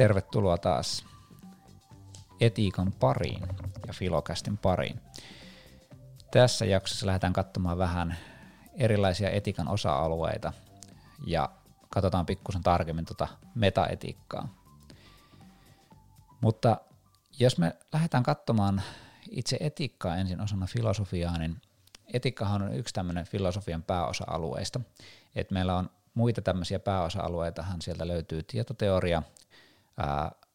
Tervetuloa taas etiikan pariin ja filokästin pariin. Tässä jaksossa lähdetään katsomaan vähän erilaisia etiikan osa-alueita ja katsotaan pikkusen tarkemmin tuota metaetiikkaa. Mutta jos me lähdetään katsomaan itse etiikkaa ensin osana filosofiaa, niin etiikkahan on yksi tämmöinen filosofian pääosa-alueista. Et meillä on muita tämmöisiä pääosa-alueitahan, sieltä löytyy tietoteoria,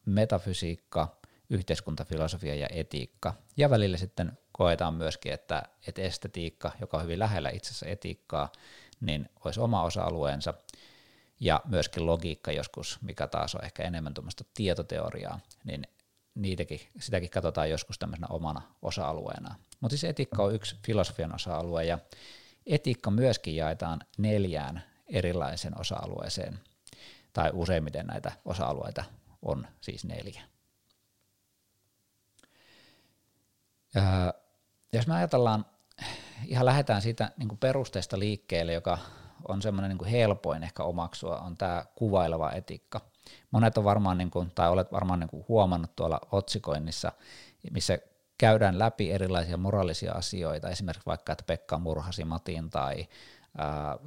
metafysiikka, yhteiskuntafilosofia ja etiikka. Ja välillä sitten koetaan myöskin, että, että estetiikka, joka on hyvin lähellä itse asiassa etiikkaa, niin olisi oma osa-alueensa. Ja myöskin logiikka joskus, mikä taas on ehkä enemmän tuommoista tietoteoriaa, niin niitäkin, sitäkin katsotaan joskus tämmöisenä omana osa-alueena. Mutta siis etiikka on yksi filosofian osa-alue ja etiikka myöskin jaetaan neljään erilaisen osa-alueeseen, tai useimmiten näitä osa-alueita on siis neljä. Ja jos me ajatellaan, ihan lähdetään siitä niin perusteesta liikkeelle, joka on semmoinen niin helpoin ehkä omaksua, on tämä kuvaileva etiikka. Monet on varmaan, niin kuin, tai olet varmaan niin kuin huomannut tuolla otsikoinnissa, missä käydään läpi erilaisia moraalisia asioita, esimerkiksi vaikka, että Pekka murhasi Matin tai ää,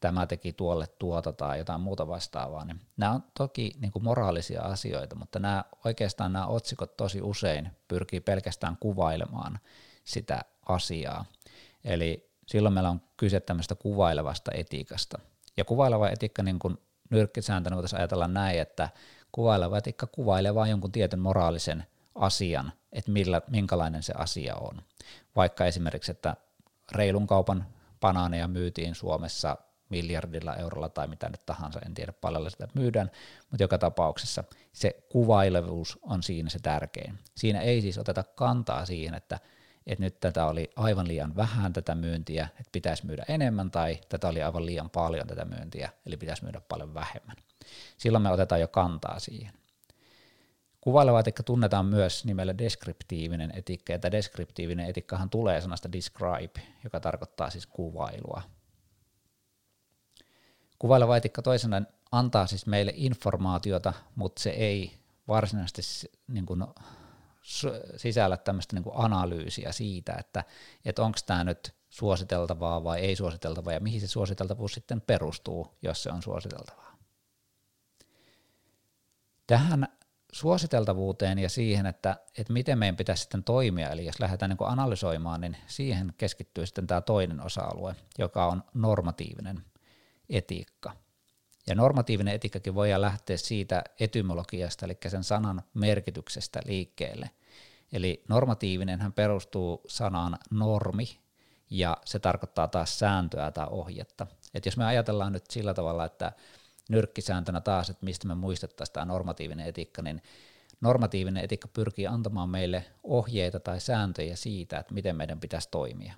tämä teki tuolle tuota tai jotain muuta vastaavaa, niin nämä on toki niin kuin moraalisia asioita, mutta nämä, oikeastaan nämä otsikot tosi usein pyrkii pelkästään kuvailemaan sitä asiaa. Eli silloin meillä on kyse tämmöistä kuvailevasta etiikasta. Ja kuvaileva etiikka niin kuin nyrkkisääntönä voitaisiin ajatella näin, että kuvaileva etiikka kuvailee vain jonkun tietyn moraalisen asian, että millä, minkälainen se asia on. Vaikka esimerkiksi, että reilun kaupan banaaneja myytiin Suomessa miljardilla eurolla tai mitä nyt tahansa, en tiedä paljon sitä myydään, mutta joka tapauksessa se kuvailevuus on siinä se tärkein. Siinä ei siis oteta kantaa siihen, että, että nyt tätä oli aivan liian vähän tätä myyntiä, että pitäisi myydä enemmän, tai tätä oli aivan liian paljon tätä myyntiä, eli pitäisi myydä paljon vähemmän. Silloin me otetaan jo kantaa siihen. Kuvaileva etiikka tunnetaan myös nimellä deskriptiivinen etiikka, ja tämä deskriptiivinen etikkahan tulee sanasta describe, joka tarkoittaa siis kuvailua. Kuvaileva etiikka toisena antaa siis meille informaatiota, mutta se ei varsinaisesti niin kuin sisällä tämmöistä niin analyysiä siitä, että, että onko tämä nyt suositeltavaa vai ei suositeltavaa ja mihin se suositeltavuus sitten perustuu, jos se on suositeltavaa. Tähän suositeltavuuteen ja siihen, että, että miten meidän pitäisi sitten toimia, eli jos lähdetään niin analysoimaan, niin siihen keskittyy sitten tämä toinen osa-alue, joka on normatiivinen etiikka. Ja normatiivinen etiikkakin voi lähteä siitä etymologiasta, eli sen sanan merkityksestä liikkeelle. Eli normatiivinen hän perustuu sanaan normi, ja se tarkoittaa taas sääntöä tai ohjetta. Et jos me ajatellaan nyt sillä tavalla, että nyrkkisääntönä taas, että mistä me muistettaisiin tämä normatiivinen etiikka, niin normatiivinen etiikka pyrkii antamaan meille ohjeita tai sääntöjä siitä, että miten meidän pitäisi toimia.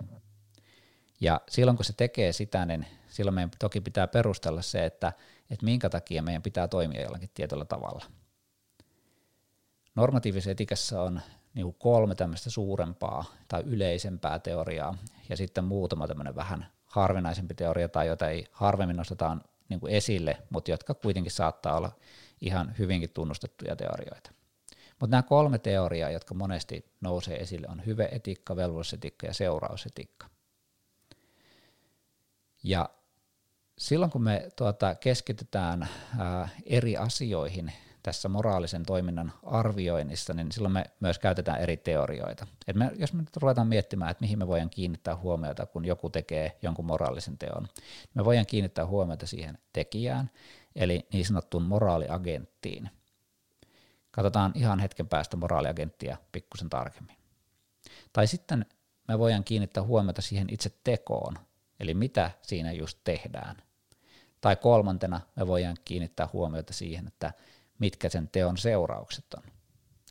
Ja silloin kun se tekee sitä, niin silloin meidän toki pitää perustella se, että, että minkä takia meidän pitää toimia jollakin tietyllä tavalla. Normatiivisessa etikassa on niin kuin kolme tämmöistä suurempaa tai yleisempää teoriaa ja sitten muutama tämmöinen vähän harvinaisempi teoria tai jota ei harvemmin nostetaan niin kuin esille, mutta jotka kuitenkin saattaa olla ihan hyvinkin tunnustettuja teorioita. Mutta nämä kolme teoriaa, jotka monesti nousee esille, on hyveetiikka, velvollisuusetiikka ja seurausetiikka. Ja silloin kun me tuota, keskitytään ää, eri asioihin tässä moraalisen toiminnan arvioinnissa, niin silloin me myös käytetään eri teorioita. Et me, jos me nyt ruvetaan miettimään, että mihin me voidaan kiinnittää huomiota, kun joku tekee jonkun moraalisen teon, me voidaan kiinnittää huomiota siihen tekijään, eli niin sanottuun moraaliagenttiin. Katsotaan ihan hetken päästä moraaliagenttia pikkusen tarkemmin. Tai sitten me voidaan kiinnittää huomiota siihen itse tekoon, eli mitä siinä just tehdään. Tai kolmantena me voidaan kiinnittää huomiota siihen, että mitkä sen teon seuraukset on.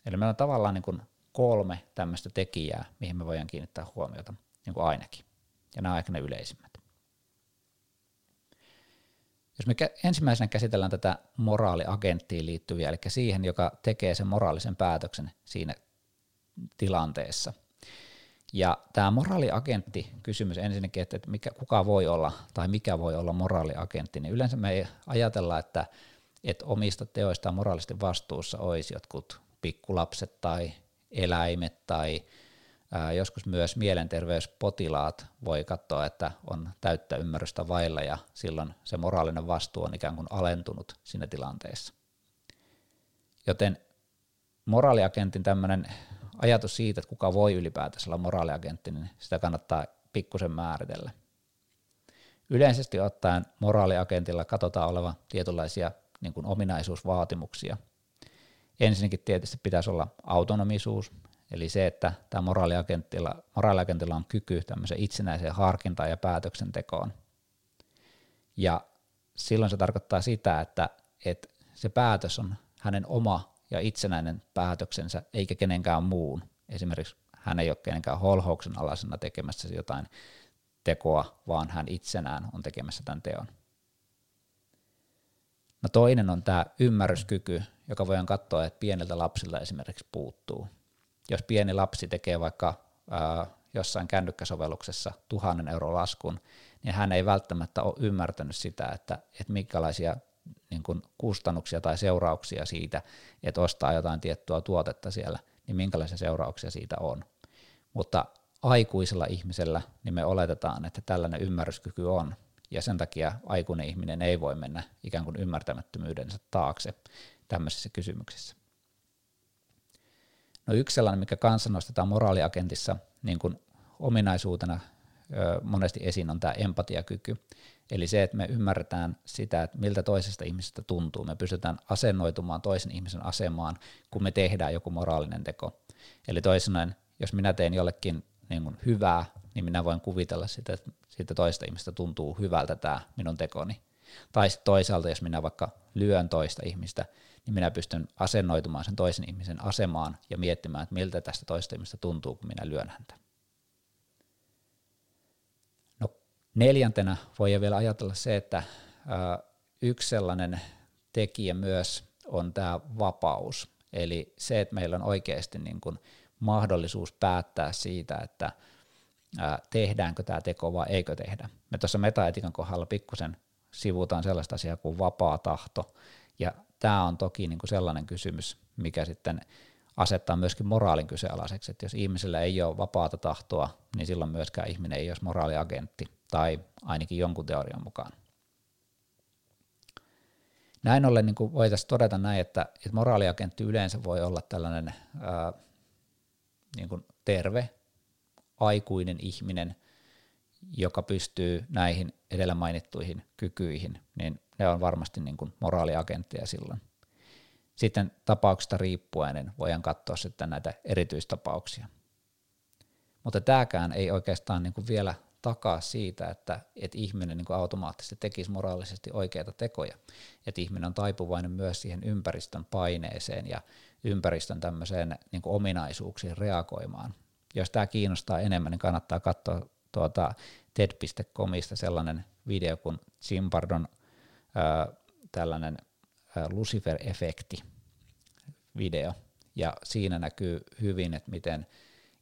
Eli meillä on tavallaan niin kuin kolme tämmöistä tekijää, mihin me voidaan kiinnittää huomiota niin kuin ainakin. Ja nämä ovat ehkä ne yleisimmät. Jos me ensimmäisenä käsitellään tätä moraaliagenttiin liittyviä, eli siihen, joka tekee sen moraalisen päätöksen siinä tilanteessa. Ja tämä moraaliagentti kysymys ensinnäkin, että mikä, kuka voi olla tai mikä voi olla moraaliagentti, niin yleensä me ei ajatella, että että omista teoistaan moraalisesti vastuussa olisi jotkut pikkulapset tai eläimet tai ää, joskus myös mielenterveyspotilaat voi katsoa, että on täyttä ymmärrystä vailla ja silloin se moraalinen vastuu on ikään kuin alentunut siinä tilanteessa. Joten moraaliagentin tämmöinen ajatus siitä, että kuka voi ylipäätänsä olla moraaliagentti, niin sitä kannattaa pikkusen määritellä. Yleisesti ottaen moraaliagentilla katsotaan olevan tietynlaisia niin kuin ominaisuusvaatimuksia. Ensinnäkin tietysti pitäisi olla autonomisuus, eli se, että tämä moraaliagentilla, moraaliagentilla on kyky tämmöiseen itsenäiseen harkintaan ja päätöksentekoon. Ja silloin se tarkoittaa sitä, että, että se päätös on hänen oma ja itsenäinen päätöksensä, eikä kenenkään muun. Esimerkiksi hän ei ole kenenkään holhouksen alaisena tekemässä jotain tekoa, vaan hän itsenään on tekemässä tämän teon. No toinen on tämä ymmärryskyky, joka voidaan katsoa, että pieneltä lapsilta esimerkiksi puuttuu. Jos pieni lapsi tekee vaikka ää, jossain kännykkäsovelluksessa tuhannen euro laskun, niin hän ei välttämättä ole ymmärtänyt sitä, että, että minkälaisia niin kuin kustannuksia tai seurauksia siitä, että ostaa jotain tiettyä tuotetta siellä, niin minkälaisia seurauksia siitä on. Mutta aikuisella ihmisellä niin me oletetaan, että tällainen ymmärryskyky on, ja sen takia aikuinen ihminen ei voi mennä ikään kuin ymmärtämättömyydensä taakse tämmöisissä kysymyksissä. No yksi sellainen, mikä kanssa nostetaan moraaliagentissa niin kuin ominaisuutena ö, monesti esiin, on tämä empatiakyky. Eli se, että me ymmärretään sitä, että miltä toisesta ihmisestä tuntuu. Me pystytään asennoitumaan toisen ihmisen asemaan, kun me tehdään joku moraalinen teko. Eli toisin jos minä teen jollekin niin kuin hyvää, niin minä voin kuvitella sitä, että siitä toista ihmistä tuntuu hyvältä tämä minun tekoni. Tai toisaalta, jos minä vaikka lyön toista ihmistä, niin minä pystyn asennoitumaan sen toisen ihmisen asemaan ja miettimään, että miltä tästä toista ihmistä tuntuu, kun minä lyön häntä. No neljäntenä voi vielä ajatella se, että yksi sellainen tekijä myös on tämä vapaus. Eli se, että meillä on oikeasti niin kuin mahdollisuus päättää siitä, että tehdäänkö tämä teko vai eikö tehdä. Me tuossa metaetikan kohdalla pikkusen sivutaan sellaista asiaa kuin vapaa tahto, ja tämä on toki niin kuin sellainen kysymys, mikä sitten asettaa myöskin moraalin kyseenalaiseksi, että jos ihmisellä ei ole vapaata tahtoa, niin silloin myöskään ihminen ei olisi moraaliagentti, tai ainakin jonkun teorian mukaan. Näin ollen niin voitaisiin todeta näin, että, että moraaliagentti yleensä voi olla tällainen ää, niin kuin terve, aikuinen ihminen, joka pystyy näihin edellä mainittuihin kykyihin, niin ne on varmasti niin kuin moraaliagentteja silloin. Sitten tapauksesta riippuen niin voidaan katsoa sitten näitä erityistapauksia. Mutta tämäkään ei oikeastaan niin kuin vielä takaa siitä, että, että ihminen niin kuin automaattisesti tekisi moraalisesti oikeita tekoja. Että ihminen on taipuvainen myös siihen ympäristön paineeseen ja ympäristön tämmöiseen niin kuin ominaisuuksiin reagoimaan. Jos tämä kiinnostaa enemmän, niin kannattaa katsoa tuota TED.comista sellainen video kuin Zimpardon ää, tällainen ää, Lucifer-efekti video, ja siinä näkyy hyvin, että miten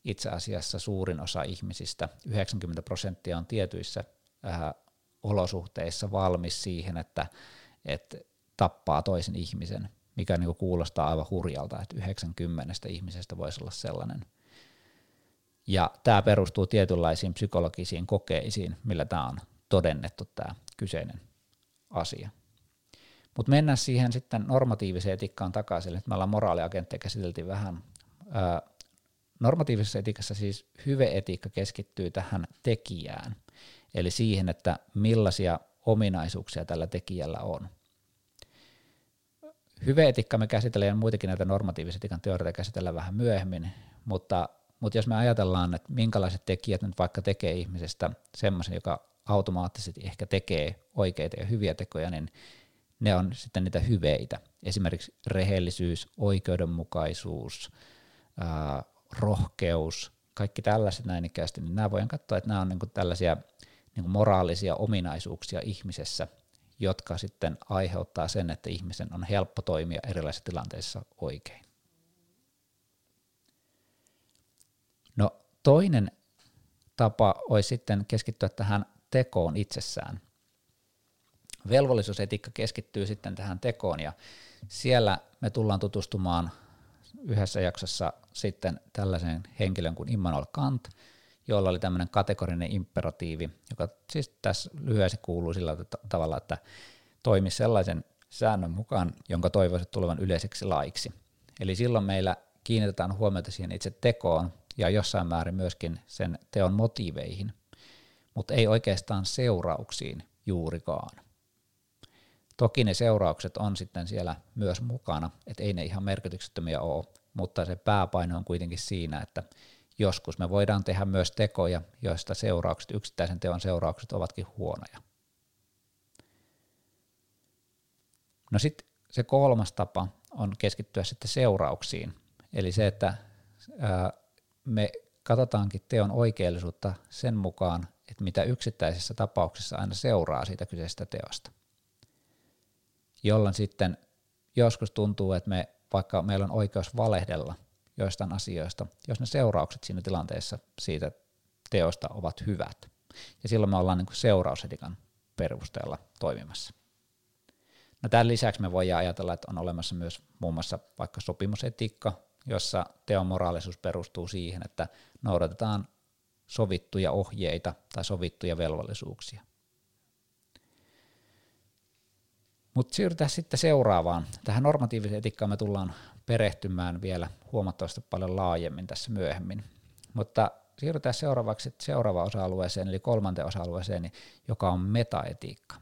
itse asiassa suurin osa ihmisistä, 90 prosenttia on tietyissä ää, olosuhteissa valmis siihen, että, että tappaa toisen ihmisen, mikä niin kuulostaa aivan hurjalta, että 90 ihmisestä voisi olla sellainen. Ja tämä perustuu tietynlaisiin psykologisiin kokeisiin, millä tämä on todennettu tämä kyseinen asia. Mutta mennään siihen sitten normatiiviseen etikkaan takaisin, että me ollaan moraaliagentteja käsiteltiin vähän. Ää, normatiivisessa etikassa siis hyveetiikka keskittyy tähän tekijään, eli siihen, että millaisia ominaisuuksia tällä tekijällä on. Hyveetikka me käsitellään muitakin näitä normatiivisen etikan teorioita käsitellään vähän myöhemmin, mutta, mutta jos me ajatellaan, että minkälaiset tekijät nyt vaikka tekee ihmisestä semmoisen, joka automaattisesti ehkä tekee oikeita ja hyviä tekoja, niin ne on sitten niitä hyveitä. Esimerkiksi rehellisyys, oikeudenmukaisuus, ää, rohkeus, kaikki tällaiset näin ikäisesti, niin nämä voidaan katsoa, että nämä on niin tällaisia niin moraalisia ominaisuuksia ihmisessä, jotka sitten aiheuttaa sen, että ihmisen on helppo toimia erilaisissa tilanteissa oikein. No toinen tapa olisi sitten keskittyä tähän tekoon itsessään. Velvollisuusetiikka keskittyy sitten tähän tekoon ja siellä me tullaan tutustumaan yhdessä jaksossa sitten tällaisen henkilön kuin Immanuel Kant, jolla oli tämmöinen kategorinen imperatiivi, joka siis tässä lyhyesti kuuluu sillä tavalla, että toimi sellaisen säännön mukaan, jonka toivoisit tulevan yleiseksi laiksi. Eli silloin meillä kiinnitetään huomiota siihen itse tekoon ja jossain määrin myöskin sen teon motiiveihin, mutta ei oikeastaan seurauksiin juurikaan. Toki ne seuraukset on sitten siellä myös mukana, että ei ne ihan merkityksettömiä ole, mutta se pääpaino on kuitenkin siinä, että joskus me voidaan tehdä myös tekoja, joista seuraukset, yksittäisen teon seuraukset ovatkin huonoja. No sitten se kolmas tapa on keskittyä sitten seurauksiin, eli se, että me katsotaankin teon oikeellisuutta sen mukaan, että mitä yksittäisessä tapauksessa aina seuraa siitä kyseisestä teosta. Jolloin sitten joskus tuntuu, että me, vaikka meillä on oikeus valehdella joistain asioista, jos ne seuraukset siinä tilanteessa siitä teosta ovat hyvät. Ja silloin me ollaan niin seurausetikan perusteella toimimassa. No tämän lisäksi me voidaan ajatella, että on olemassa myös muun muassa vaikka sopimusetiikka, jossa teon moraalisuus perustuu siihen, että noudatetaan sovittuja ohjeita tai sovittuja velvollisuuksia. Mutta siirrytään sitten seuraavaan. Tähän normatiiviseen etiikkaan me tullaan perehtymään vielä huomattavasti paljon laajemmin tässä myöhemmin. Mutta siirrytään seuraavaksi seuraavaan osa-alueeseen, eli kolmanteen osa-alueeseen, joka on metaetiikka.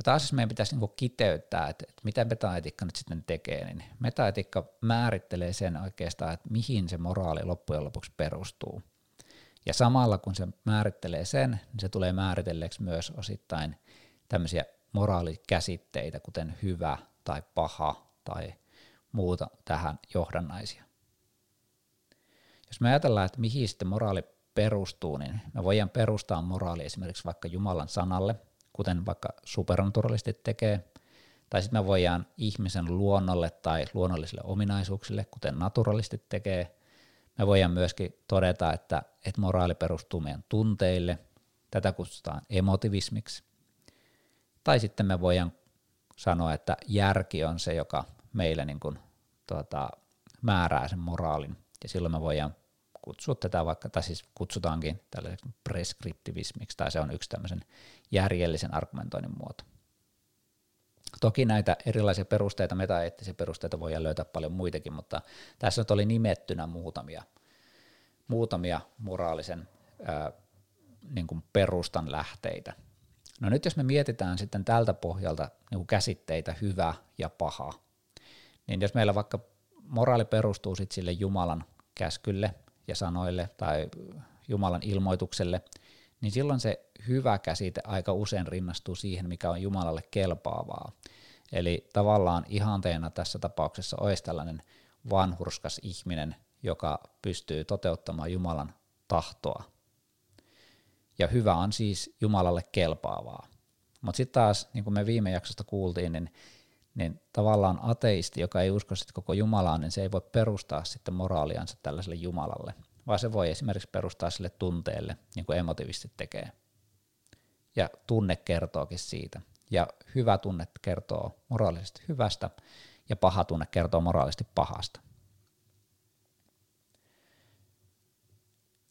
Ja taas jos meidän pitäisi niin kiteyttää, että, että mitä metaetiikka nyt sitten tekee, niin metaetiikka määrittelee sen oikeastaan, että mihin se moraali loppujen lopuksi perustuu. Ja samalla kun se määrittelee sen, niin se tulee määritelleeksi myös osittain tämmöisiä moraalikäsitteitä, kuten hyvä tai paha tai muuta tähän johdannaisia. Jos me ajatellaan, että mihin sitten moraali perustuu, niin me voidaan perustaa moraali esimerkiksi vaikka Jumalan sanalle – kuten vaikka supernaturalistit tekee, tai sitten me voidaan ihmisen luonnolle tai luonnollisille ominaisuuksille, kuten naturalistit tekee. Me voidaan myöskin todeta, että, että moraali perustuu meidän tunteille, tätä kutsutaan emotivismiksi. Tai sitten me voidaan sanoa, että järki on se, joka meille niin kuin, tuota, määrää sen moraalin, ja silloin me voidaan kutsua tätä vaikka, tai siis kutsutaankin tällaiseksi preskriptivismiksi, tai se on yksi tämmöisen järjellisen argumentoinnin muoto. Toki näitä erilaisia perusteita, metaeettisiä perusteita voi löytää paljon muitakin, mutta tässä nyt oli nimettynä muutamia, muutamia moraalisen ää, niin kuin perustan lähteitä. No nyt jos me mietitään sitten tältä pohjalta niin kuin käsitteitä hyvä ja paha, niin jos meillä vaikka moraali perustuu sitten sille Jumalan käskylle ja sanoille tai Jumalan ilmoitukselle, niin silloin se hyvä käsite aika usein rinnastuu siihen, mikä on Jumalalle kelpaavaa. Eli tavallaan ihanteena tässä tapauksessa olisi tällainen vanhurskas ihminen, joka pystyy toteuttamaan Jumalan tahtoa. Ja hyvä on siis Jumalalle kelpaavaa. Mutta sitten taas, niin kuin me viime jaksosta kuultiin, niin, niin tavallaan ateisti, joka ei usko sitten koko Jumalaan, niin se ei voi perustaa sitten moraaliansa tällaiselle Jumalalle, vaan se voi esimerkiksi perustaa sille tunteelle, niin kuin emotivistit tekee. Ja tunne kertookin siitä. Ja hyvä tunne kertoo moraalisesti hyvästä, ja paha tunne kertoo moraalisesti pahasta.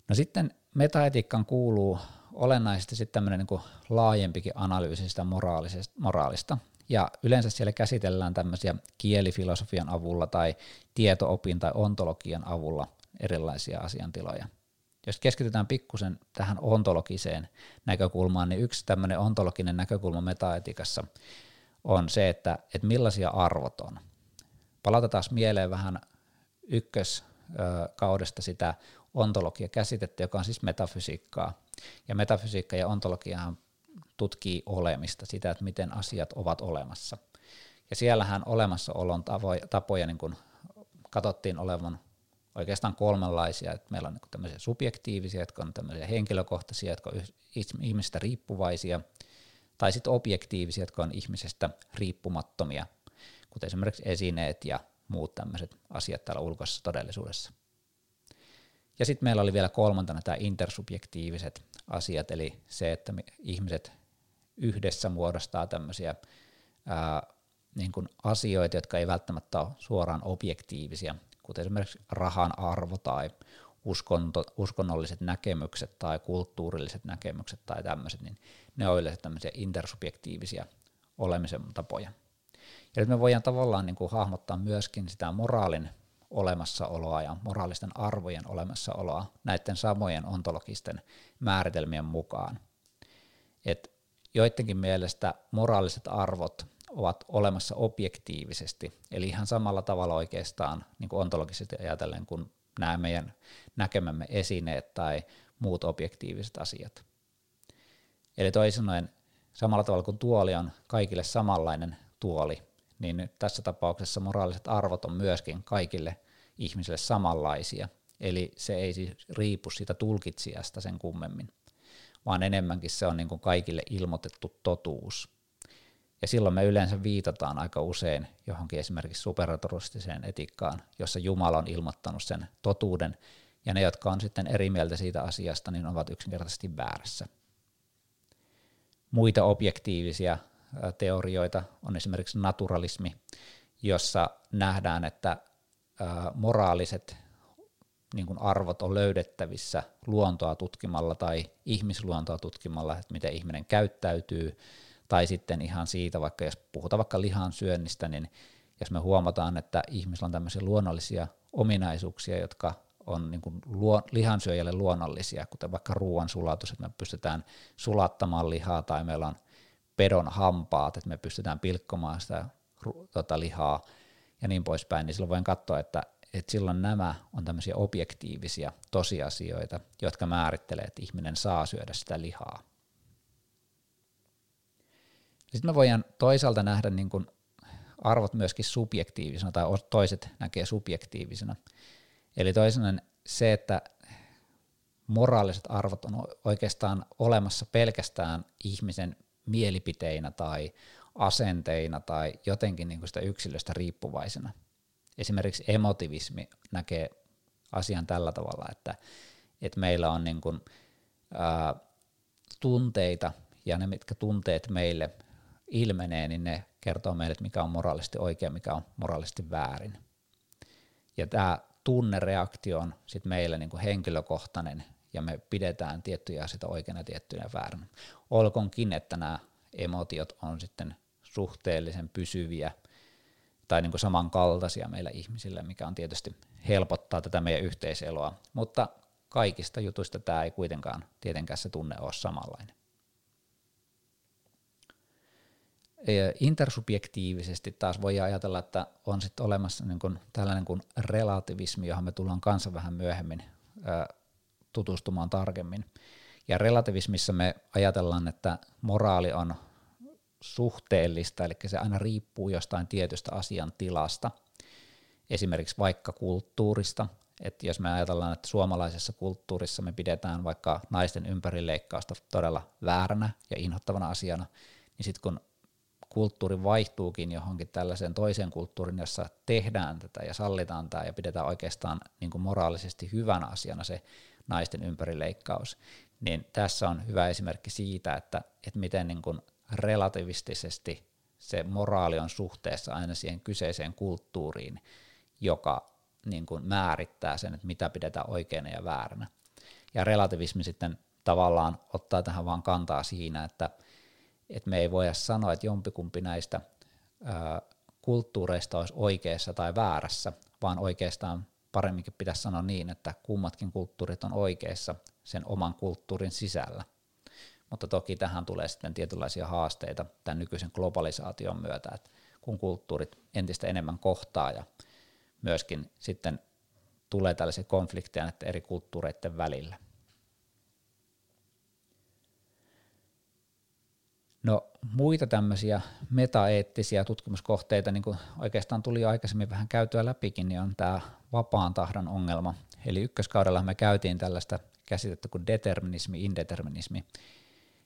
No sitten metaetiikkaan kuuluu olennaisesti sitten tämmöinen niin laajempikin analyysi sitä moraalista. Ja yleensä siellä käsitellään tämmöisiä kielifilosofian avulla tai tietoopin tai ontologian avulla erilaisia asiantiloja. Jos keskitytään pikkusen tähän ontologiseen näkökulmaan, niin yksi tämmöinen ontologinen näkökulma metaetikassa on se, että, että millaisia arvot on. Palautetaan mieleen vähän ykköskaudesta sitä ontologia-käsitettä, joka on siis metafysiikkaa. Ja metafysiikka ja ontologia tutkii olemista, sitä, että miten asiat ovat olemassa. Ja siellähän olemassaolon tapoja niin kuin katsottiin olevan oikeastaan kolmenlaisia. Että meillä on niin tämmöisiä subjektiivisia, jotka on tämmöisiä henkilökohtaisia, jotka on ihmisestä riippuvaisia, tai sitten objektiivisia, jotka on ihmisestä riippumattomia, kuten esimerkiksi esineet ja muut tämmöiset asiat täällä ulkoisessa todellisuudessa. Ja sitten meillä oli vielä kolmantena tämä intersubjektiiviset asiat, eli se, että ihmiset yhdessä muodostaa tämmöisiä niin kuin asioita, jotka ei välttämättä ole suoraan objektiivisia, kuten esimerkiksi rahan arvo tai uskonto, uskonnolliset näkemykset tai kulttuurilliset näkemykset tai tämmöiset, niin ne on yleensä tämmöisiä intersubjektiivisia olemisen tapoja. Ja nyt me voidaan tavallaan niin kuin hahmottaa myöskin sitä moraalin olemassaoloa ja moraalisten arvojen olemassaoloa näiden samojen ontologisten määritelmien mukaan. Et joidenkin mielestä moraaliset arvot ovat olemassa objektiivisesti, eli ihan samalla tavalla oikeastaan niin kuin ontologisesti ajatellen kuin nämä meidän näkemämme esineet tai muut objektiiviset asiat. Eli toisin sanoen, samalla tavalla kuin tuoli on kaikille samanlainen tuoli, niin tässä tapauksessa moraaliset arvot on myöskin kaikille ihmisille samanlaisia. Eli se ei siis riipu siitä tulkitsijasta sen kummemmin, vaan enemmänkin se on niin kuin kaikille ilmoitettu totuus. Ja silloin me yleensä viitataan aika usein johonkin esimerkiksi superatoristiseen etiikkaan, jossa Jumala on ilmoittanut sen totuuden, ja ne, jotka on sitten eri mieltä siitä asiasta, niin ovat yksinkertaisesti väärässä. Muita objektiivisia teorioita. On esimerkiksi naturalismi, jossa nähdään, että moraaliset niin kuin arvot on löydettävissä luontoa tutkimalla tai ihmisluontoa tutkimalla, että miten ihminen käyttäytyy, tai sitten ihan siitä, vaikka jos puhutaan vaikka lihan syönnistä, niin jos me huomataan, että ihmisillä on tämmöisiä luonnollisia ominaisuuksia, jotka on niin kuin luo, lihansyöjälle luonnollisia, kuten vaikka ruoan sulatus, että me pystytään sulattamaan lihaa, tai meillä on pedon hampaat, että me pystytään pilkkomaan sitä tota, lihaa, ja niin poispäin, niin silloin voin katsoa, että, että silloin nämä on tämmöisiä objektiivisia tosiasioita, jotka määrittelee, että ihminen saa syödä sitä lihaa. Sitten me voidaan toisaalta nähdä niin kuin arvot myöskin subjektiivisena, tai toiset näkee subjektiivisena. Eli toisena se, että moraaliset arvot on oikeastaan olemassa pelkästään ihmisen mielipiteinä tai asenteina tai jotenkin niin kuin sitä yksilöstä riippuvaisena. Esimerkiksi emotivismi näkee asian tällä tavalla, että, että meillä on niin kuin, ää, tunteita ja ne, mitkä tunteet meille ilmenee, niin ne kertoo meille, että mikä on moraalisesti oikein, mikä on moraalisesti väärin. Ja tämä tunnereaktio on sitten meille niin kuin henkilökohtainen ja me pidetään tiettyjä asioita oikeina ja tiettyjä vääränä. Olkoonkin, että nämä emotiot on sitten suhteellisen pysyviä tai niin kuin samankaltaisia meillä ihmisillä, mikä on tietysti helpottaa tätä meidän yhteiseloa, mutta kaikista jutuista tämä ei kuitenkaan tietenkään se tunne ole samanlainen. Intersubjektiivisesti taas voi ajatella, että on sitten olemassa niin kuin tällainen kuin relativismi, johon me tullaan kanssa vähän myöhemmin tutustumaan tarkemmin. Ja relativismissa me ajatellaan, että moraali on suhteellista, eli se aina riippuu jostain tietystä asian tilasta, esimerkiksi vaikka kulttuurista, että jos me ajatellaan, että suomalaisessa kulttuurissa me pidetään vaikka naisten ympärileikkausta todella vääränä ja inhottavana asiana, niin sitten kun kulttuuri vaihtuukin johonkin tällaiseen toiseen kulttuuriin, jossa tehdään tätä ja sallitaan tämä ja pidetään oikeastaan niin kuin moraalisesti hyvänä asiana se naisten ympärileikkaus, niin tässä on hyvä esimerkki siitä, että, että miten niin kuin relativistisesti se moraali on suhteessa aina siihen kyseiseen kulttuuriin, joka niin kuin määrittää sen, että mitä pidetään oikeana ja vääränä. Ja relativismi sitten tavallaan ottaa tähän vaan kantaa siinä, että, että me ei voida sanoa, että jompikumpi näistä ää, kulttuureista olisi oikeassa tai väärässä, vaan oikeastaan paremminkin pitäisi sanoa niin, että kummatkin kulttuurit on oikeassa sen oman kulttuurin sisällä – mutta toki tähän tulee sitten tietynlaisia haasteita tämän nykyisen globalisaation myötä, että kun kulttuurit entistä enemmän kohtaa ja myöskin sitten tulee tällaisia konflikteja näiden eri kulttuureiden välillä. No muita tämmöisiä metaeettisiä tutkimuskohteita, niin kuin oikeastaan tuli aikaisemmin vähän käytyä läpikin, niin on tämä vapaan tahdon ongelma. Eli ykköskaudella me käytiin tällaista käsitettä kuin determinismi, indeterminismi,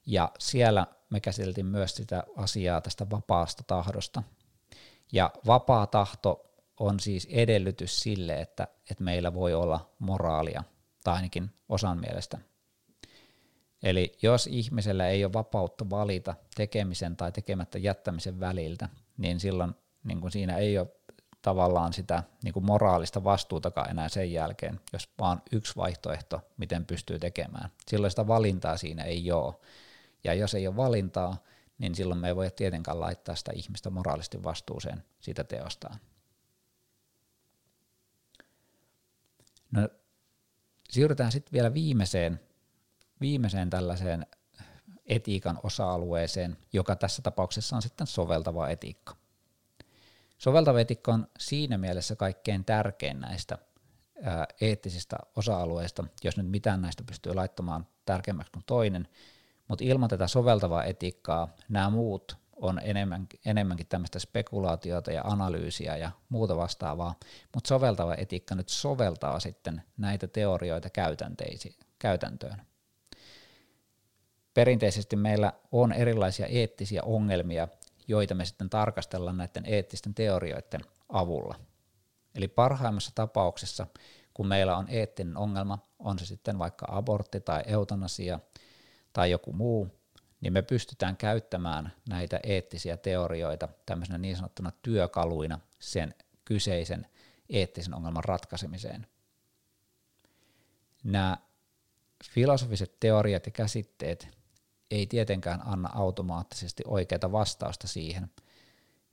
ja siellä me käsiteltiin myös sitä asiaa tästä vapaasta tahdosta. Ja vapaa tahto on siis edellytys sille, että, että meillä voi olla moraalia, tai ainakin osan mielestä. Eli jos ihmisellä ei ole vapautta valita tekemisen tai tekemättä jättämisen väliltä, niin silloin niin kuin siinä ei ole tavallaan sitä niin kuin moraalista vastuutakaan enää sen jälkeen, jos vaan yksi vaihtoehto, miten pystyy tekemään. Silloin sitä valintaa siinä ei ole. Ja jos ei ole valintaa, niin silloin me ei voi tietenkään laittaa sitä ihmistä moraalisesti vastuuseen siitä teostaan. No, siirrytään sitten vielä viimeiseen, viimeiseen tällaiseen etiikan osa-alueeseen, joka tässä tapauksessa on sitten soveltava etiikka. Soveltava etiikka on siinä mielessä kaikkein tärkein näistä eettisistä osa-alueista, jos nyt mitään näistä pystyy laittamaan tärkeämmäksi kuin toinen, mutta ilman tätä soveltavaa etiikkaa nämä muut on enemmänkin, enemmänkin tämmöistä spekulaatiota ja analyysiä ja muuta vastaavaa, mutta soveltava etiikka nyt soveltaa sitten näitä teorioita käytäntöön. Perinteisesti meillä on erilaisia eettisiä ongelmia, joita me sitten tarkastellaan näiden eettisten teorioiden avulla. Eli parhaimmassa tapauksessa, kun meillä on eettinen ongelma, on se sitten vaikka abortti tai eutanasia tai joku muu, niin me pystytään käyttämään näitä eettisiä teorioita tämmöisenä niin sanottuna työkaluina sen kyseisen eettisen ongelman ratkaisemiseen. Nämä filosofiset teoriat ja käsitteet ei tietenkään anna automaattisesti oikeaa vastausta siihen,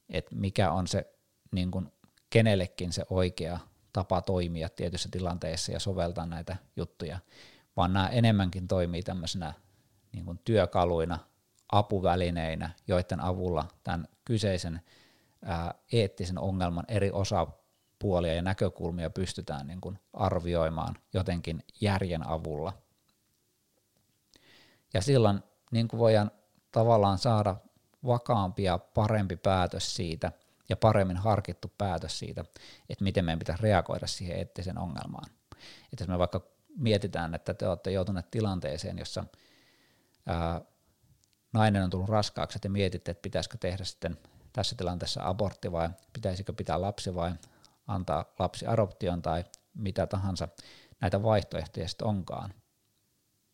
että mikä on se niin kuin kenellekin se oikea tapa toimia tietyissä tilanteissa ja soveltaa näitä juttuja, vaan nämä enemmänkin toimii tämmöisenä niin kuin työkaluina, apuvälineinä, joiden avulla tämän kyseisen ää, eettisen ongelman eri osapuolia ja näkökulmia pystytään niin kuin arvioimaan jotenkin järjen avulla. Ja silloin niin kuin voidaan tavallaan saada vakaampi ja parempi päätös siitä ja paremmin harkittu päätös siitä, että miten meidän pitäisi reagoida siihen eettisen ongelmaan. Että jos me vaikka mietitään, että te olette joutuneet tilanteeseen, jossa ää, nainen on tullut raskaaksi, että mietitte, että pitäisikö tehdä sitten tässä tilanteessa abortti vai pitäisikö pitää lapsi vai antaa lapsi adoption tai mitä tahansa näitä vaihtoehtoja sitten onkaan,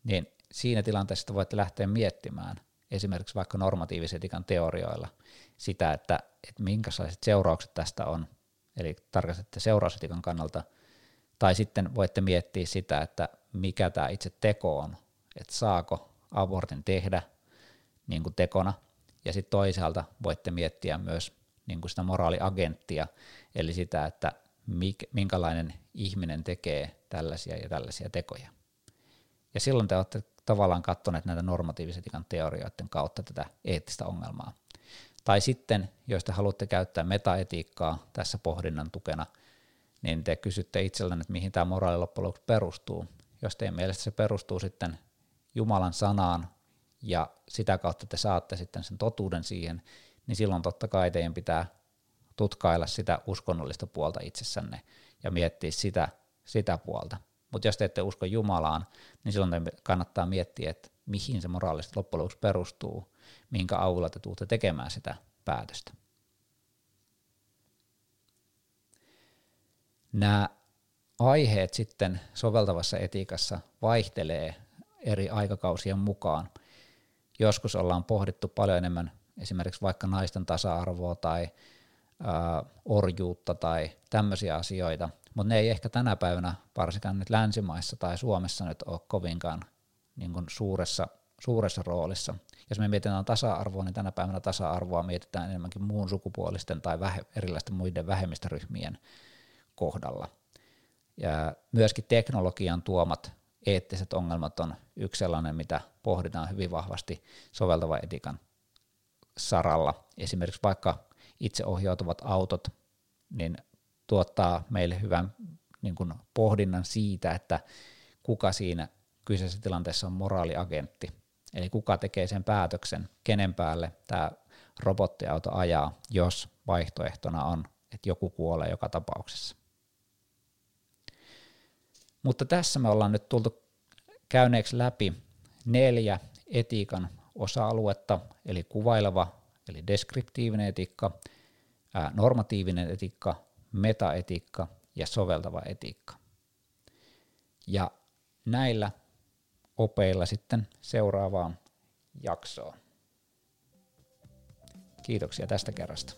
niin siinä tilanteessa voitte lähteä miettimään esimerkiksi vaikka normatiivisetikan teorioilla sitä, että, että minkälaiset seuraukset tästä on, eli tarkastatte seurausetikan kannalta, tai sitten voitte miettiä sitä, että mikä tämä itse teko on, että saako abortin tehdä niin kuin tekona, ja sitten toisaalta voitte miettiä myös niin kuin sitä moraaliagenttia, eli sitä, että minkälainen ihminen tekee tällaisia ja tällaisia tekoja. Ja silloin te olette tavallaan katsoneet näitä normatiivisen teorioiden kautta tätä eettistä ongelmaa. Tai sitten, jos te haluatte käyttää metaetiikkaa tässä pohdinnan tukena, niin te kysytte itsellenne, että mihin tämä moraali loppujen lopuksi perustuu. Jos teidän mielestä se perustuu sitten Jumalan sanaan ja sitä kautta te saatte sitten sen totuuden siihen, niin silloin totta kai teidän pitää tutkailla sitä uskonnollista puolta itsessänne ja miettiä sitä, sitä puolta. Mutta jos te ette usko Jumalaan, niin silloin te kannattaa miettiä, että mihin se moraalisesti loppujen lopuksi perustuu, minkä avulla te tuutte tekemään sitä päätöstä. Nämä aiheet sitten soveltavassa etiikassa vaihtelee eri aikakausien mukaan. Joskus ollaan pohdittu paljon enemmän esimerkiksi vaikka naisten tasa-arvoa tai ää, orjuutta tai tämmöisiä asioita, mutta ne ei ehkä tänä päivänä, varsinkaan nyt länsimaissa tai Suomessa nyt ole kovinkaan niin kuin suuressa, suuressa roolissa. Jos me mietitään tasa-arvoa, niin tänä päivänä tasa-arvoa mietitään enemmänkin muun sukupuolisten tai vähe, erilaisten muiden vähemmistöryhmien kohdalla. Ja myöskin teknologian tuomat eettiset ongelmat on yksi sellainen, mitä pohditaan hyvin vahvasti soveltava etikan saralla. Esimerkiksi vaikka itseohjautuvat autot, niin tuottaa meille hyvän niin kuin pohdinnan siitä, että kuka siinä kyseisessä tilanteessa on moraaliagentti. Eli kuka tekee sen päätöksen, kenen päälle tämä robottiauto ajaa, jos vaihtoehtona on, että joku kuolee joka tapauksessa. Mutta tässä me ollaan nyt tultu käyneeksi läpi neljä etiikan osa-aluetta, eli kuvaileva, eli deskriptiivinen etiikka, normatiivinen etiikka, metaetiikka ja soveltava etiikka. Ja näillä opeilla sitten seuraavaan jaksoon. Kiitoksia tästä kerrasta.